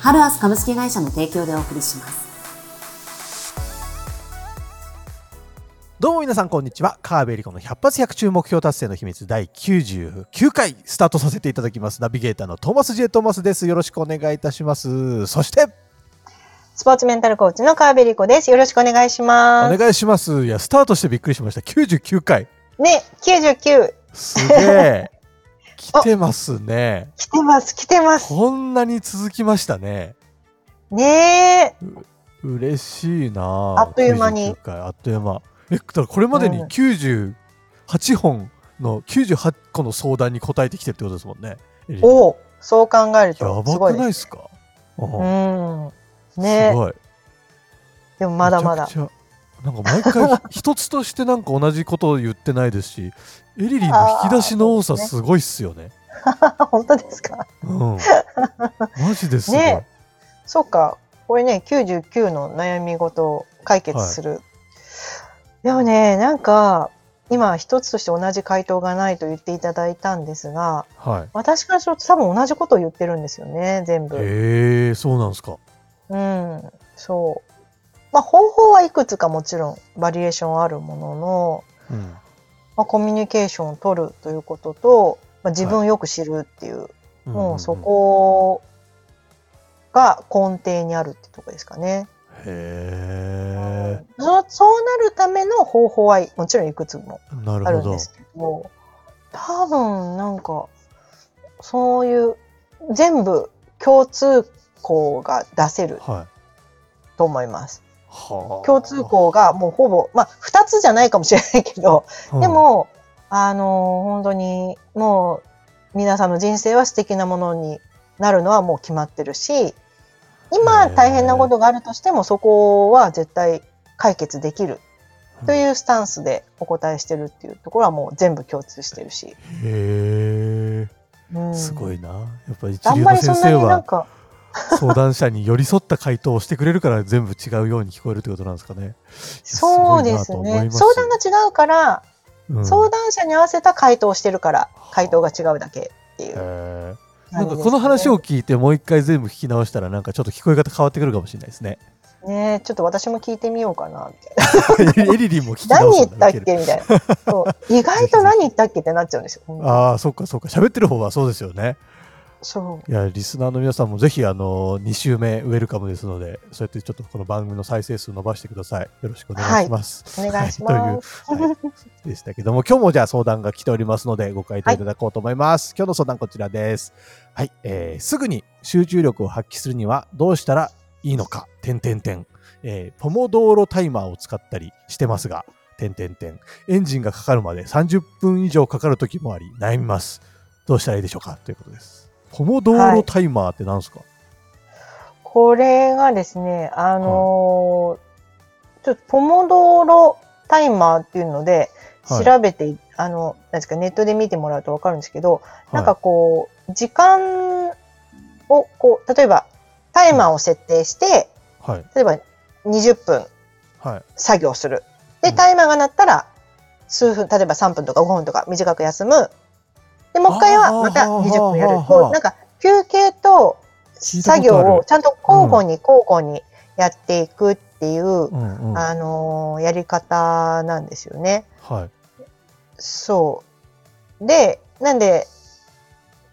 ハルアス株式会社の提供でお送りします。どうも皆さんこんにちは。川辺理子の100発100中目標達成の秘密第99回スタートさせていただきます。ナビゲーターのトーマスジェトーマスです。よろしくお願いいたします。そして、スポーツメンタルコーチの川辺理子です。よろしくお願いします。お願いします。いや、スタートしてびっくりしました。99回。ね、99。すげえ。来てますね。来てます、来てます。こんなに続きましたね。ねえ。嬉しいなあっという間に。あっという間。え、だからこれまでに98本の98個の相談に答えてきてるってことですもんね。おお、そう考えるとやばくないですか？うん。ねすごい。でもまだまだ。なんか毎回一つとしてなんか同じことを言ってないですし、エリリンの引き出しの多さすごいっすよね。本当ですか？うん。マジですね。そっか。これね、99の悩み事を解決する。はい、でもね、なんか、今一つとして同じ回答がないと言っていただいたんですが、はい、私からすると多分同じことを言ってるんですよね、全部。へえ、そうなんですか。うん、そう。まあ、方法はいくつかもちろんバリエーションあるものの、うん、まあ、コミュニケーションを取るということと、まあ、自分をよく知るっていう、はい、もうそこが根底にあるってとこですかね。へえ、そそうなるための方法はもちろんいくつもあるんですけど多分なんかそういう全部共通項が出せると思います。共通項がもうほぼ、まあ、2つじゃないかもしれないけど、でも、あの、本当にもう皆さんの人生は素敵なものになるのはもう決まってるし、今大変なことがあるとしてもそこは絶対解決できるというスタンスでお答えしてるっていうところはもう全部共通してるし。へえ、うん、すごいな。やっぱり一流の先生は相談者に寄り添った回答をしてくれるから全部違うように聞こえるということなんですかね。そうですね。相談が違うから、うん、相談者に合わせた回答をしてるから回答が違うだけっていう。なんかこの話を聞いてもう一回全部聞き直したらなんかちょっと聞こえ方変わってくるかもしれないですね。ねちょっと私も聞いてみようかなみたいな。エリリも聞き何言ったっけみたいな。そう意外と何言ったっけってなっちゃうんですよ。ああ、そっかそっか。喋ってる方はそうですよね。そう。いやリスナーの皆さんもぜひあの2週目ウェルカムですのでそうやってちょっとこの番組の再生数伸ばしてください。よろしくお願いします、はい、お願いします、という、はい、でしたけども 今日もじゃあ相談が来ておりますのでご回答いただこうと思います、はい、今日の相談こちらです。はい、えー、すぐに集中力を発揮するにはどうしたらいいのか。点点点えー、ポモドーロタイマーを使ったりしてますが点点点エンジンがかかるまで30分以上かかる時もあり悩みます。どうしたらいいでしょうか？ということですポモドーロタイマーって何ですか、はい、これがですね、あのー、ちょっとポモドーロタイマーっていうので調べて、はい、あの、なんですか、ネットで見てもらうとわかるんですけど、なんかこう、時間を、こう、例えば、タイマーを設定して、はい、例えば20分作業する。で、タイマーが鳴ったら、数分、例えば3分とか5分とか短く休む。で、もう一回はまた20分やる。こう、なんか、休憩と作業をちゃんと交互に交互にやっていくっていう、うんうん、あのー、やり方なんですよね。はい。そう。で、なんで、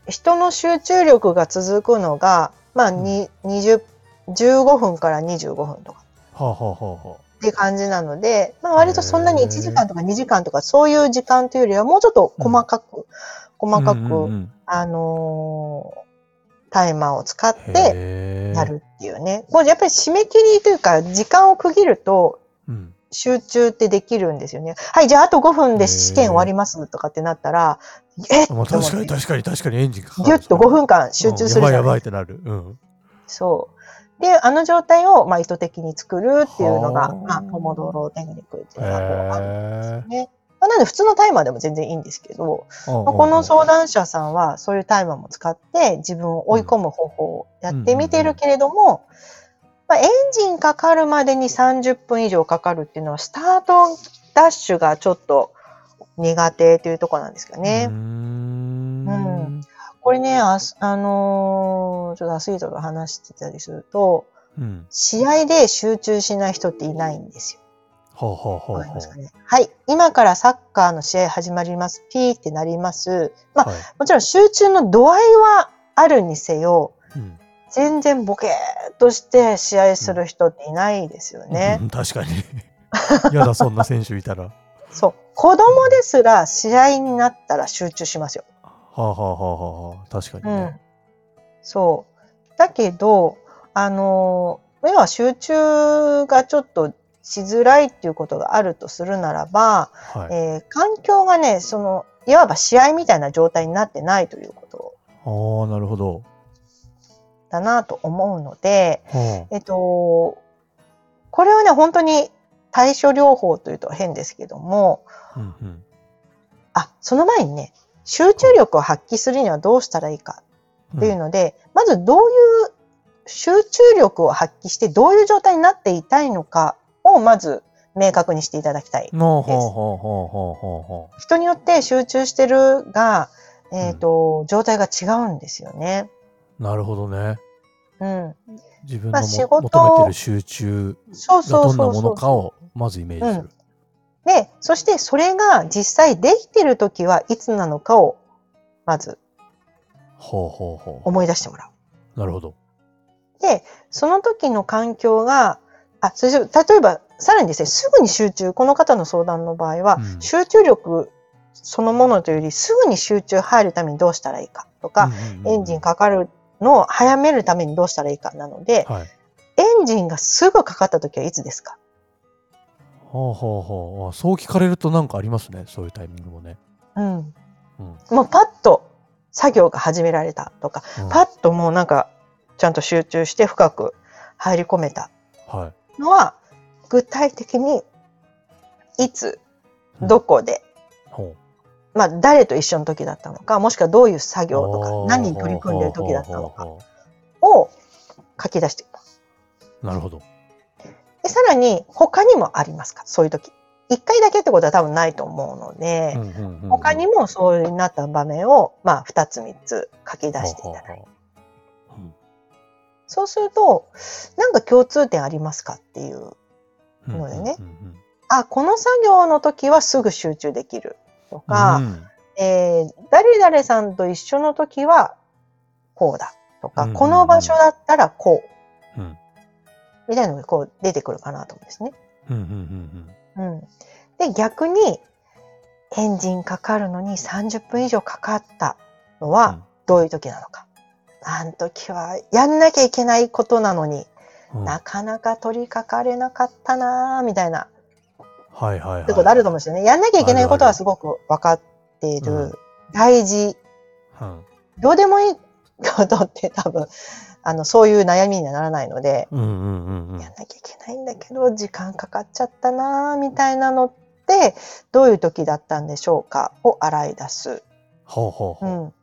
人の集中力が続くのが、まあ、に、20、15分から25分とか。はあ、はあはあ、って感じなので、まあ、割とそんなに1時間とか2時間とかそういう時間というよりはもうちょっと細かく、細かく、うんうんうん、あのー、タイマーを使ってやるっていうね。これやっぱり締め切りというか、時間を区切ると、集中ってできるんですよね。はい、じゃああと5分で試験終わりますとかってなったら、えまあ、確かに確かに確かにエンジンかかギュッと5分間集中するじゃないやばいやばいってなる。うん。そう。で、あの状態を、まあ、意図的に作るっていうのが、はあまあ、ポモドーロテクニックっていうへのがあるんですよえ。ね。まあ、なので、普通のタイマーでも全然いいんですけど、まあ、この相談者さんはそういうタイマーも使って自分を追い込む方法をやってみてるけれども、まあ、エンジンかかるまでに30分以上かかるっていうのは、スタートダッシュがちょっと苦手というところなんですかね。うーんうんこれね、あすあのーちょっとアスリートと話してたりすると、うん。試合で集中しない人っていないんですよ。ほうほうほうほますかね。はい。今からサッカーの試合始まります。ピーってなります。まあ、はいもちろん集中の度合いはあるにせよ、うん全然ボケーっとして試合する人っていないですよね。うん確かに。やだ、そんな選手いたら。はそう。子供ですら試合になったら集中しますよ。あ、はあはあはあはあ、確かにね。うん。そう。だけど、あの、要は集中がちょっとしづらいっていうことがあるとするならば、はい。えー環境がね、その、いわば試合みたいな状態になってないということああ、なるほど。だなと思うので、はえっと、これはね、本当に対処療法というと変ですけども、あ。うんうん。あ、その前にね、集中力を発揮するにはどうしたらいいかっていうので、まずどういう集中力を発揮してどういう状態になっていたいのかをまず明確にしていただきたい。うん。ほうほうほうほうほうほうほ人によって集中してるが、えっ、と、状態が違うんですよね。う。なるほどね。うん。自分の求めてる集中がそうそうどんなも。のかをまずイメージする。で、そしてそれが実際できてる時はいつなのかをまず思い出してもらう。う。なるほど。で、その時の環境が、あ、そ例えば、さらにですね、すぐに集中、この方の相談の場合は、うん集中力そのものというより、すぐに集中入るためにどうしたらいいかとか、うんうんうんエンジンかかるのを早めるためにどうしたらいいかなので、はい。エンジンがすぐかかった時はいつですか？ほうほうほう。あそう聞かれるとなんかありますね。そういうタイミングもね。うん。うん。もうパッと作業が始められたとか、うんパッともうなんか、ちゃんと集中して深く入り込めたはい。のは、具体的に、いつ、うんどこで、ほまあ、誰と一緒の時だったのか、もしくはどういう作う。業とか、何に取り組んでる時だったのかを書き出しています。うなるほど。で、さらに、他にもありますか？そういう時。一回だけってことは多分ないと思うので、うんうんうんうん他にもそうなった場面を、まあ、二つ三つ書き出していただいて。そうすると、なんか共通点ありますかっていう。うんのでねうんうんあ、この作業の時はすぐ集中できるとうんか、うんえー誰々さんと一緒の時はこうだとか、うんうんうんこの場所だったらこう、うんみたいなのがこう出てくるかなと思うんですね。うんうんうんうん。で、逆に、エンジンかかるのに30分以上かかったのうんはどういう時なのか。あの時はやんなきゃいけないことなのにうんなかなか取り掛かれなかったなぁ、みたいなはいはいはい。ってことあると思うんですよね。やんなきゃいけないことはすごく分かっている。うん大事。うんどうでもいいことって多分、あの、そういう悩みにはならないので、うんうんうんうんやんなきゃいけないんだけど、時間かかっちゃったなぁ、みたいなのって、どういう時だったんでしょうかを洗い出す。ほうほうほう。うん。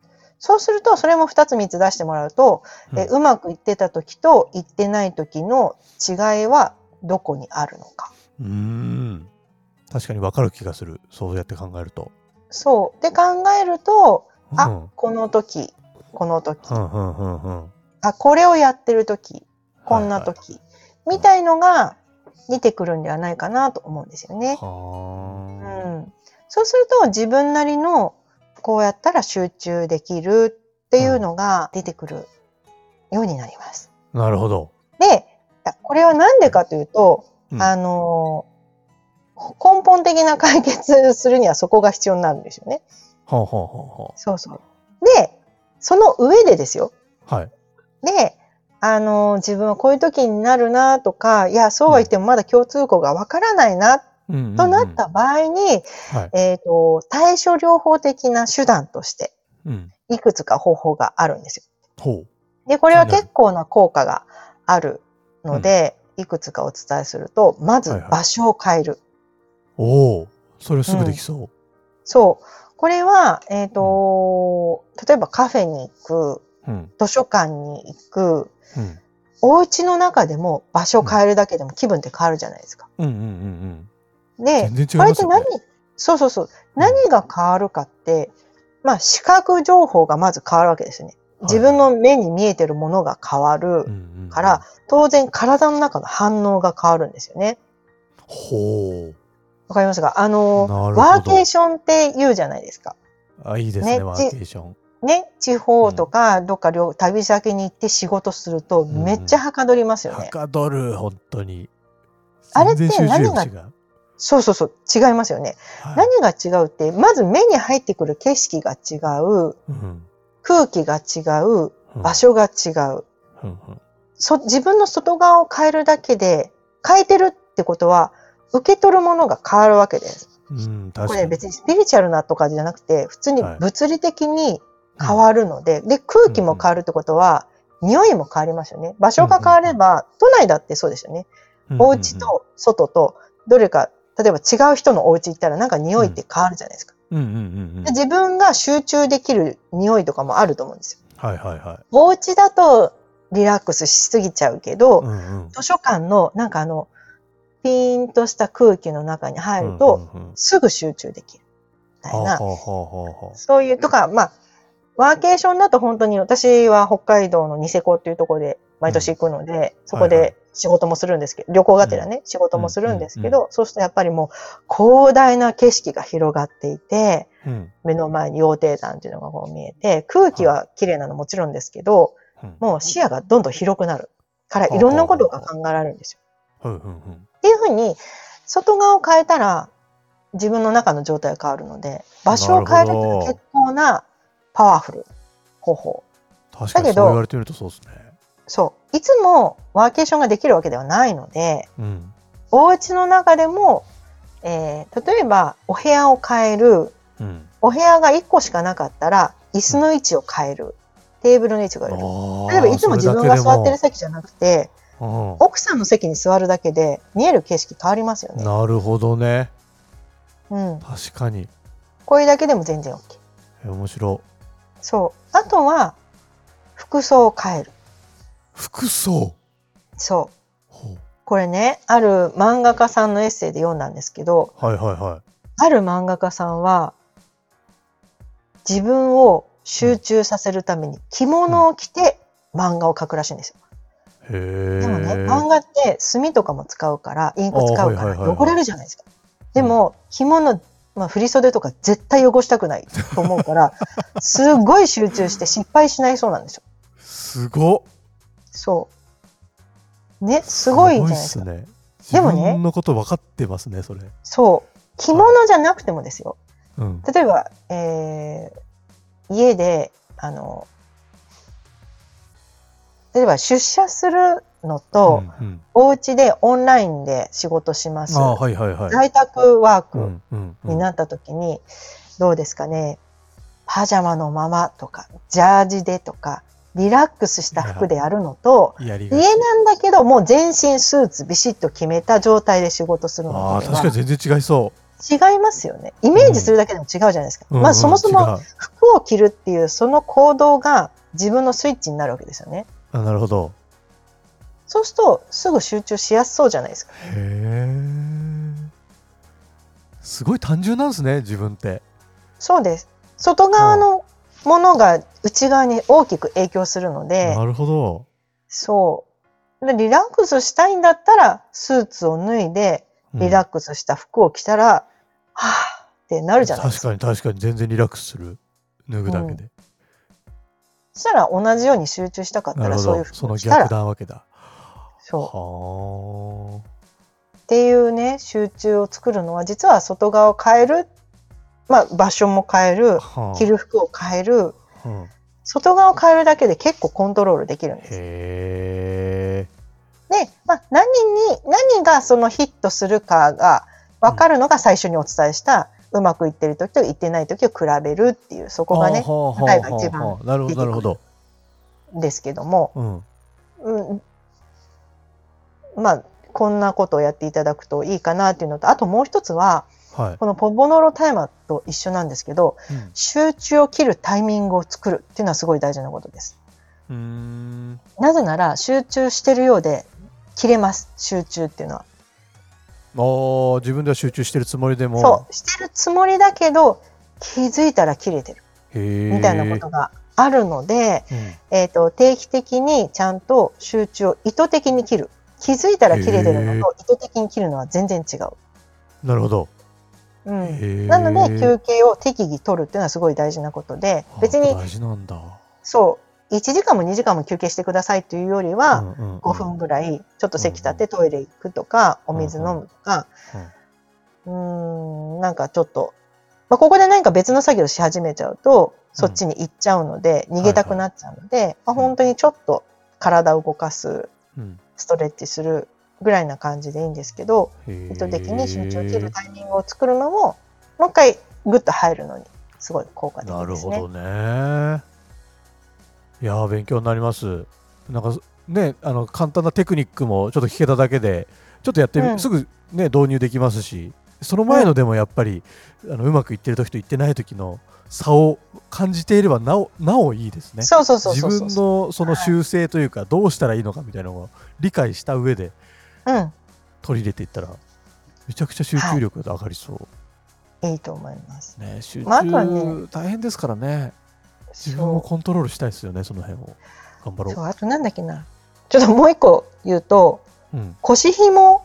そうすると、それも2つ3つ出してもらうと、えうまくいってた時といってない時の違いはどこにあるのか。うーん。確かにわかる気がする。そうやって考えると。そう。で考えると、あうんこの時、この時、うんうんうんうん。あ、これをやってる時、こんな時、みたいのが出てくるんではないかなと思うんですよね。うはん。そうすると自分なりのこうやったら集中できるっていうのが出てくるようになります。あ。なるほど。で、これはなんでかというと、うんあの根本的な解決するにはそこが必要になるんですよね。ほうほうほうほそうそう。で、その上でですよ。う。はい。で、あの自分はこういう時になるなとか、いや、そうは言ってもまだ共通項がわからないな、うんうんうんとなった場合に、はい。えっ、と、対処療法的な手段として、うん。いくつか方法があるんですよ。ほう。で、これは結構な効果があるので、いくつかお伝えすると、まずはいはい場所を変える。おお、それすぐできそそう。これは、えっ、と、例えばカフェに行く、う。うん。図書館に行く、うん。お家の中でも場所を変えるだけでも気分って変わるじゃないですか。うんうんうんうん。で、全然違いこれって何？そうそうそう。何が変わるかって、まあ視覚情報がまず変わるわけですよね。自分の目に見えてるものが変わるうんうんうんから、当然体の中の反応が変わるんですよね。ほわかりますか？あの、ワーケーションって言うじゃないですか。う。あ、いいですね、ねワーケーション。ね、地方とかどっか旅旅先に行って仕事するとめっちゃはかどりますよね。はかどる、本当に。あれって何違う。そうそうそう、違いますよね。はい何が違うって、まず目に入ってくる景色が違う、うん空気が違う、うん場所が違う。うん自分の外側を変えるだけで、変えてるってことは、受け取るものが変わるわけです。うん、確こ。れ別にスピリチュアルなとかじゃなくて、普通にはい物理的に変わるので、で、空気も変わるってことは、匂いも変わりますよね。場所が変われば、都内だってそうですよね。うんお家。と外と、どれか、例えば違う人のお家行ったらなんか匂いって変わるじゃないですか。自分が集中できる匂いとかもあると思うんですよ。はいはいはお家だとリラックスしすぎちゃうけど、い。うんうん。図書館のなんかあの、ピーンとした空気の中に入ると、すぐ集中できる。みたいな。そういう、とか、まあ、ワーケーションだと本当に私は北海道のニセコっていうところで毎年行くので、そこで仕事もするんですけど、旅行がてらね、仕事もするんですけど、そうするとやっぱりもう広大な景色が広がっていて、うん。目の前に羊蹄山っていうのがこう見えて、空気は綺麗なのもちろんですけど、うん。もう視野がどんどん広くなる。から、いろんなことが考えられるんですよ。っていうふうに、外側を変えたら、自分の中の状態が変わるので、場所を変えるっていうのは結構なパワフル方法。確かにだけどそう言われてみるとそうですね。そう。いつもワーケーションができるわけではないので、うん。お家の中でも、えー例えばお部屋を変える、うん。お部屋が1個しかなかったら、椅子の位置を変える。テーブルの位置を変える。例えばいつも自分が座ってる席じゃなくて、る。奥さんの席に座るだけで見える景色変わりますようんね。なるほどね。うん。確かに。これだけでも全然 OK。え面白い。そう。あとは、服装を変える。服装。そう。ほこれね、ある漫画家さんのエッセイで読んだんですけど、うはいはいはある漫画家さんは、自分を集中させるために着物を着て漫画を描くらしいんですよ。い。へえ。でもね、漫画って墨とかも使うから、インク使うから汚れるじゃないですか。でも、着物、まあ、振袖とか絶対汚したくないと思うから、すごい集中して失敗しないそうなんですよ。すごっ。そう。ね、すごいじゃないですか。すね。でもね自分のこと分かってますね、それ。そう。着物じゃなくてもですよ。うん。例えば、えー家で、あの、例えば出社するのと、うんうんお家でオンラインで仕事します。はいはいはい。在宅ワークになった時に、どうですかね、パジャマのままとか、ジャージでとか、リラックスした服でやるのと、家なんだけど、もう全身スーツビシッと決めた状態で仕事するああ、のとでは確かに全然違いそ違いますよね。イメージするだけでも違うじゃないですか。う。うんまあそもそも服を着るっていうその行動が自分のスイッチになるわけですよね。あなるほど。そうするとすぐ集中しやすそうじゃないですか。へえ。すごい単純なんですね、自分って。そうです。外側のものが内側に大きく影響するので、なるほど。そう。でリラックスしたいんだったらスーツを脱いでリラックスした服を着たら、はぁってなるじゃないですか。確かに確かに全然リラックスする。脱ぐだけで。そしたら同じように集中したかったらそういう服を着たら逆なわけだ。そうはっていうね集中を作るのは実は外側を変える、まあ、場所も変えるあ。はあ着る服を変えるうん外側を変えるだけで結構コントロールできるんです。で、まあ、何に何がそのヒットするかが分かるのが最初にお伝えした、うまくいってる時といってない時を比べるっていうそこがねはあはあ答えが一番なるほど。ですけども、うん。うん、まあ、こんなことをやっていただくといいかなっていうのと、あともう一つは、はい。このポボノロタイマーと一緒なんですけど、うん集中を切るタイミングを作るっていうのはすごい大事なことです。うーん。なぜなら集中してるようで切れます。集中っていうのは。ああ、自分では集中してるつもりでも。そう、してるつもりだけど気づいたら切れてる。みたいなことがあるので、うん。えっ、と定期的にちゃんと集中を意図的に切る。気づいたら切れてるのと意図的に切るのは全然違う。なるほど。うん。なので休憩を適宜取るっていうのはすごい大事なことであ別に大事なんだ。そう。1時間も2時間も休憩してくださいというよりは、うんうんうん。5分ぐらいちょっと席立ってトイレ行くとか、お水飲むとか、うーん、なんかちょっと、まあ、ここで何か別の作業し始めちゃうと、そっちに行っちゃうので、逃げたくなっちゃうので、まあ、本当にちょっと体を動かす、うん。ストレッチするぐらいな感じでいいんですけど、意図的に集中を切るタイミングを作るのも、もう一回グッと入るのに、すごい効果的なるですね。ほどね。いやー勉強になります。なんかね、あの簡単なテクニックもちょっと聞けただけで、ちょっとやってみ、うんすぐね導入できますし、その前のでもやっぱり、あのうまくいってる時といってない時の差を感じていればなおなおいいですね。そうそうそう自分のその修正というか、どうしたらいいのかみたいなのを理解した上でうん、取り入れていったら、めちゃくちゃ集中力が上がりそう。いいと思います。ね、集中、ね大変ですからね。自分をコントロールしたいですよね、その辺を。頑張ろう。そうあとなんだっけな。ちょっともう一個言うと、うん、腰紐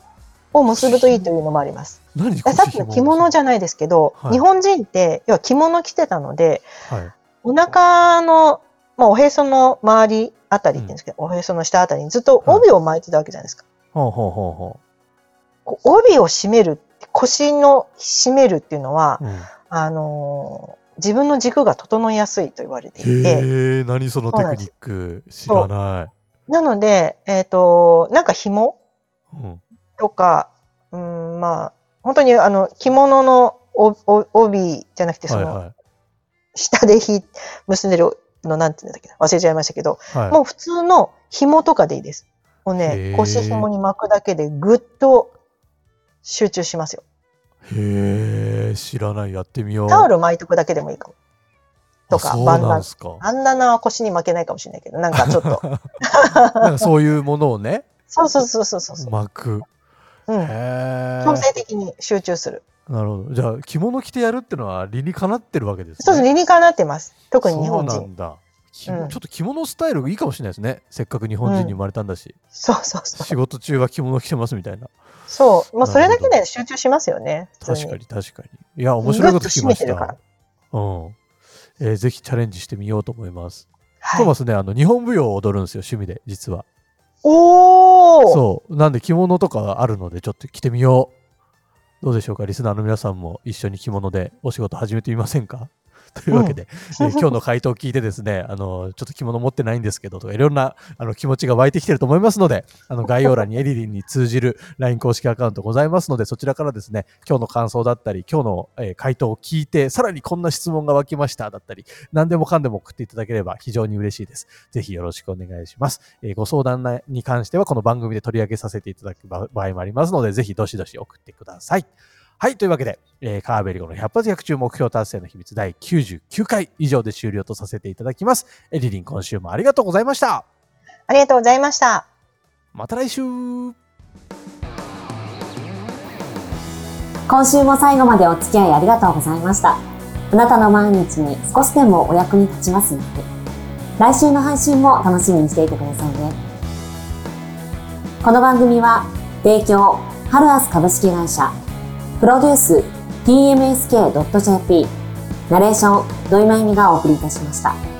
を結ぶといいというのもあります。何さっきの着物じゃないですけど、はい日本人って要は着物着てたので、はい。お腹の、まあ、おへその周りあたりって言うんですけど、おへその下あたりにずっと帯を巻いてたわけじゃないですか。ほうほうほうほこう帯を締める、腰の締めるっていうのは、う。うん、あのー自分の軸が整いやすいと言われていて、へえ、何そのテクニック？知らない。なので、えっ、と、なんか紐うん、とか、うん、まあ、本当にあの、着物のおお帯じゃなくて、その、はいは下でひ結んでるの、なんて言うんだっけな？忘れちゃいましたけど、い。はい、もう普通の紐とかでいいです。もうへねー、腰紐に巻くだけでぐっと集中しますよ。へえ、知らない。やってみよう。タオル巻いとくだけでもいいかも。とかバンダナ。バンダナは腰に巻けないかもしれないけど、なんかちょっと。なんかそういうものをね、そうそうそうそうそう。巻く。うん。へえ。強制的に集中する。なるほど。じゃあ、着物着てやるってのは理にかなってるわけですね。そうです、理にかなってます。特に日本人。そうなんだ。ちょっと着物スタイルいいかもしれないですね。せっかく日本人に生まれたんだし。そうそうそう。仕事中は着物着てますみたいな。そう。もうそれだけで集中しますよね。確かに確かに。いや、面白いこと聞きました。うん。えーぜひチャレンジしてみようと思います。はいトーマスね、あの、日本舞踊を踊るんですよ、趣味で、実は。おーそう。なんで着物とかあるので、ちょっと着てみよう。どうでしょうかリスナーの皆さんも一緒に着物でお仕事始めてみませんか？というわけで、えー今日の回答を聞いてですね、あの、ちょっと着物持ってないんですけどとか、いろんなあの気持ちが湧いてきてると思いますので、あの、概要欄にエリリンに通じる LINE 公式アカウントございますので、そちらからですね、今日の感想だったり、今日の、えー回答を聞いて、さらにこんな質問が湧きましただったり、何でもかんでも送っていただければ非常に嬉しいです。ぜひよろしくお願いします。えーご相談なに関しては、この番組で取り上げさせていただく場場合もありますので、ぜひどしどし送ってください。はい。というわけで、えー、カーベリゴの100発100中目標達成の秘密第99回以上で終了とさせていただきます。エリリン今週もありがとうございました。ありがとうございました。また来週今週も最後までお付き合いありがとうございました。あなたの毎日に少しでもお役に立ちますように。来週の配信も楽しみにしていてくださいね。この番組は、提供、ハルアス株式会社、プロデュース、tmsk.jp、ナレーション、土井真由美がお送りいたしました。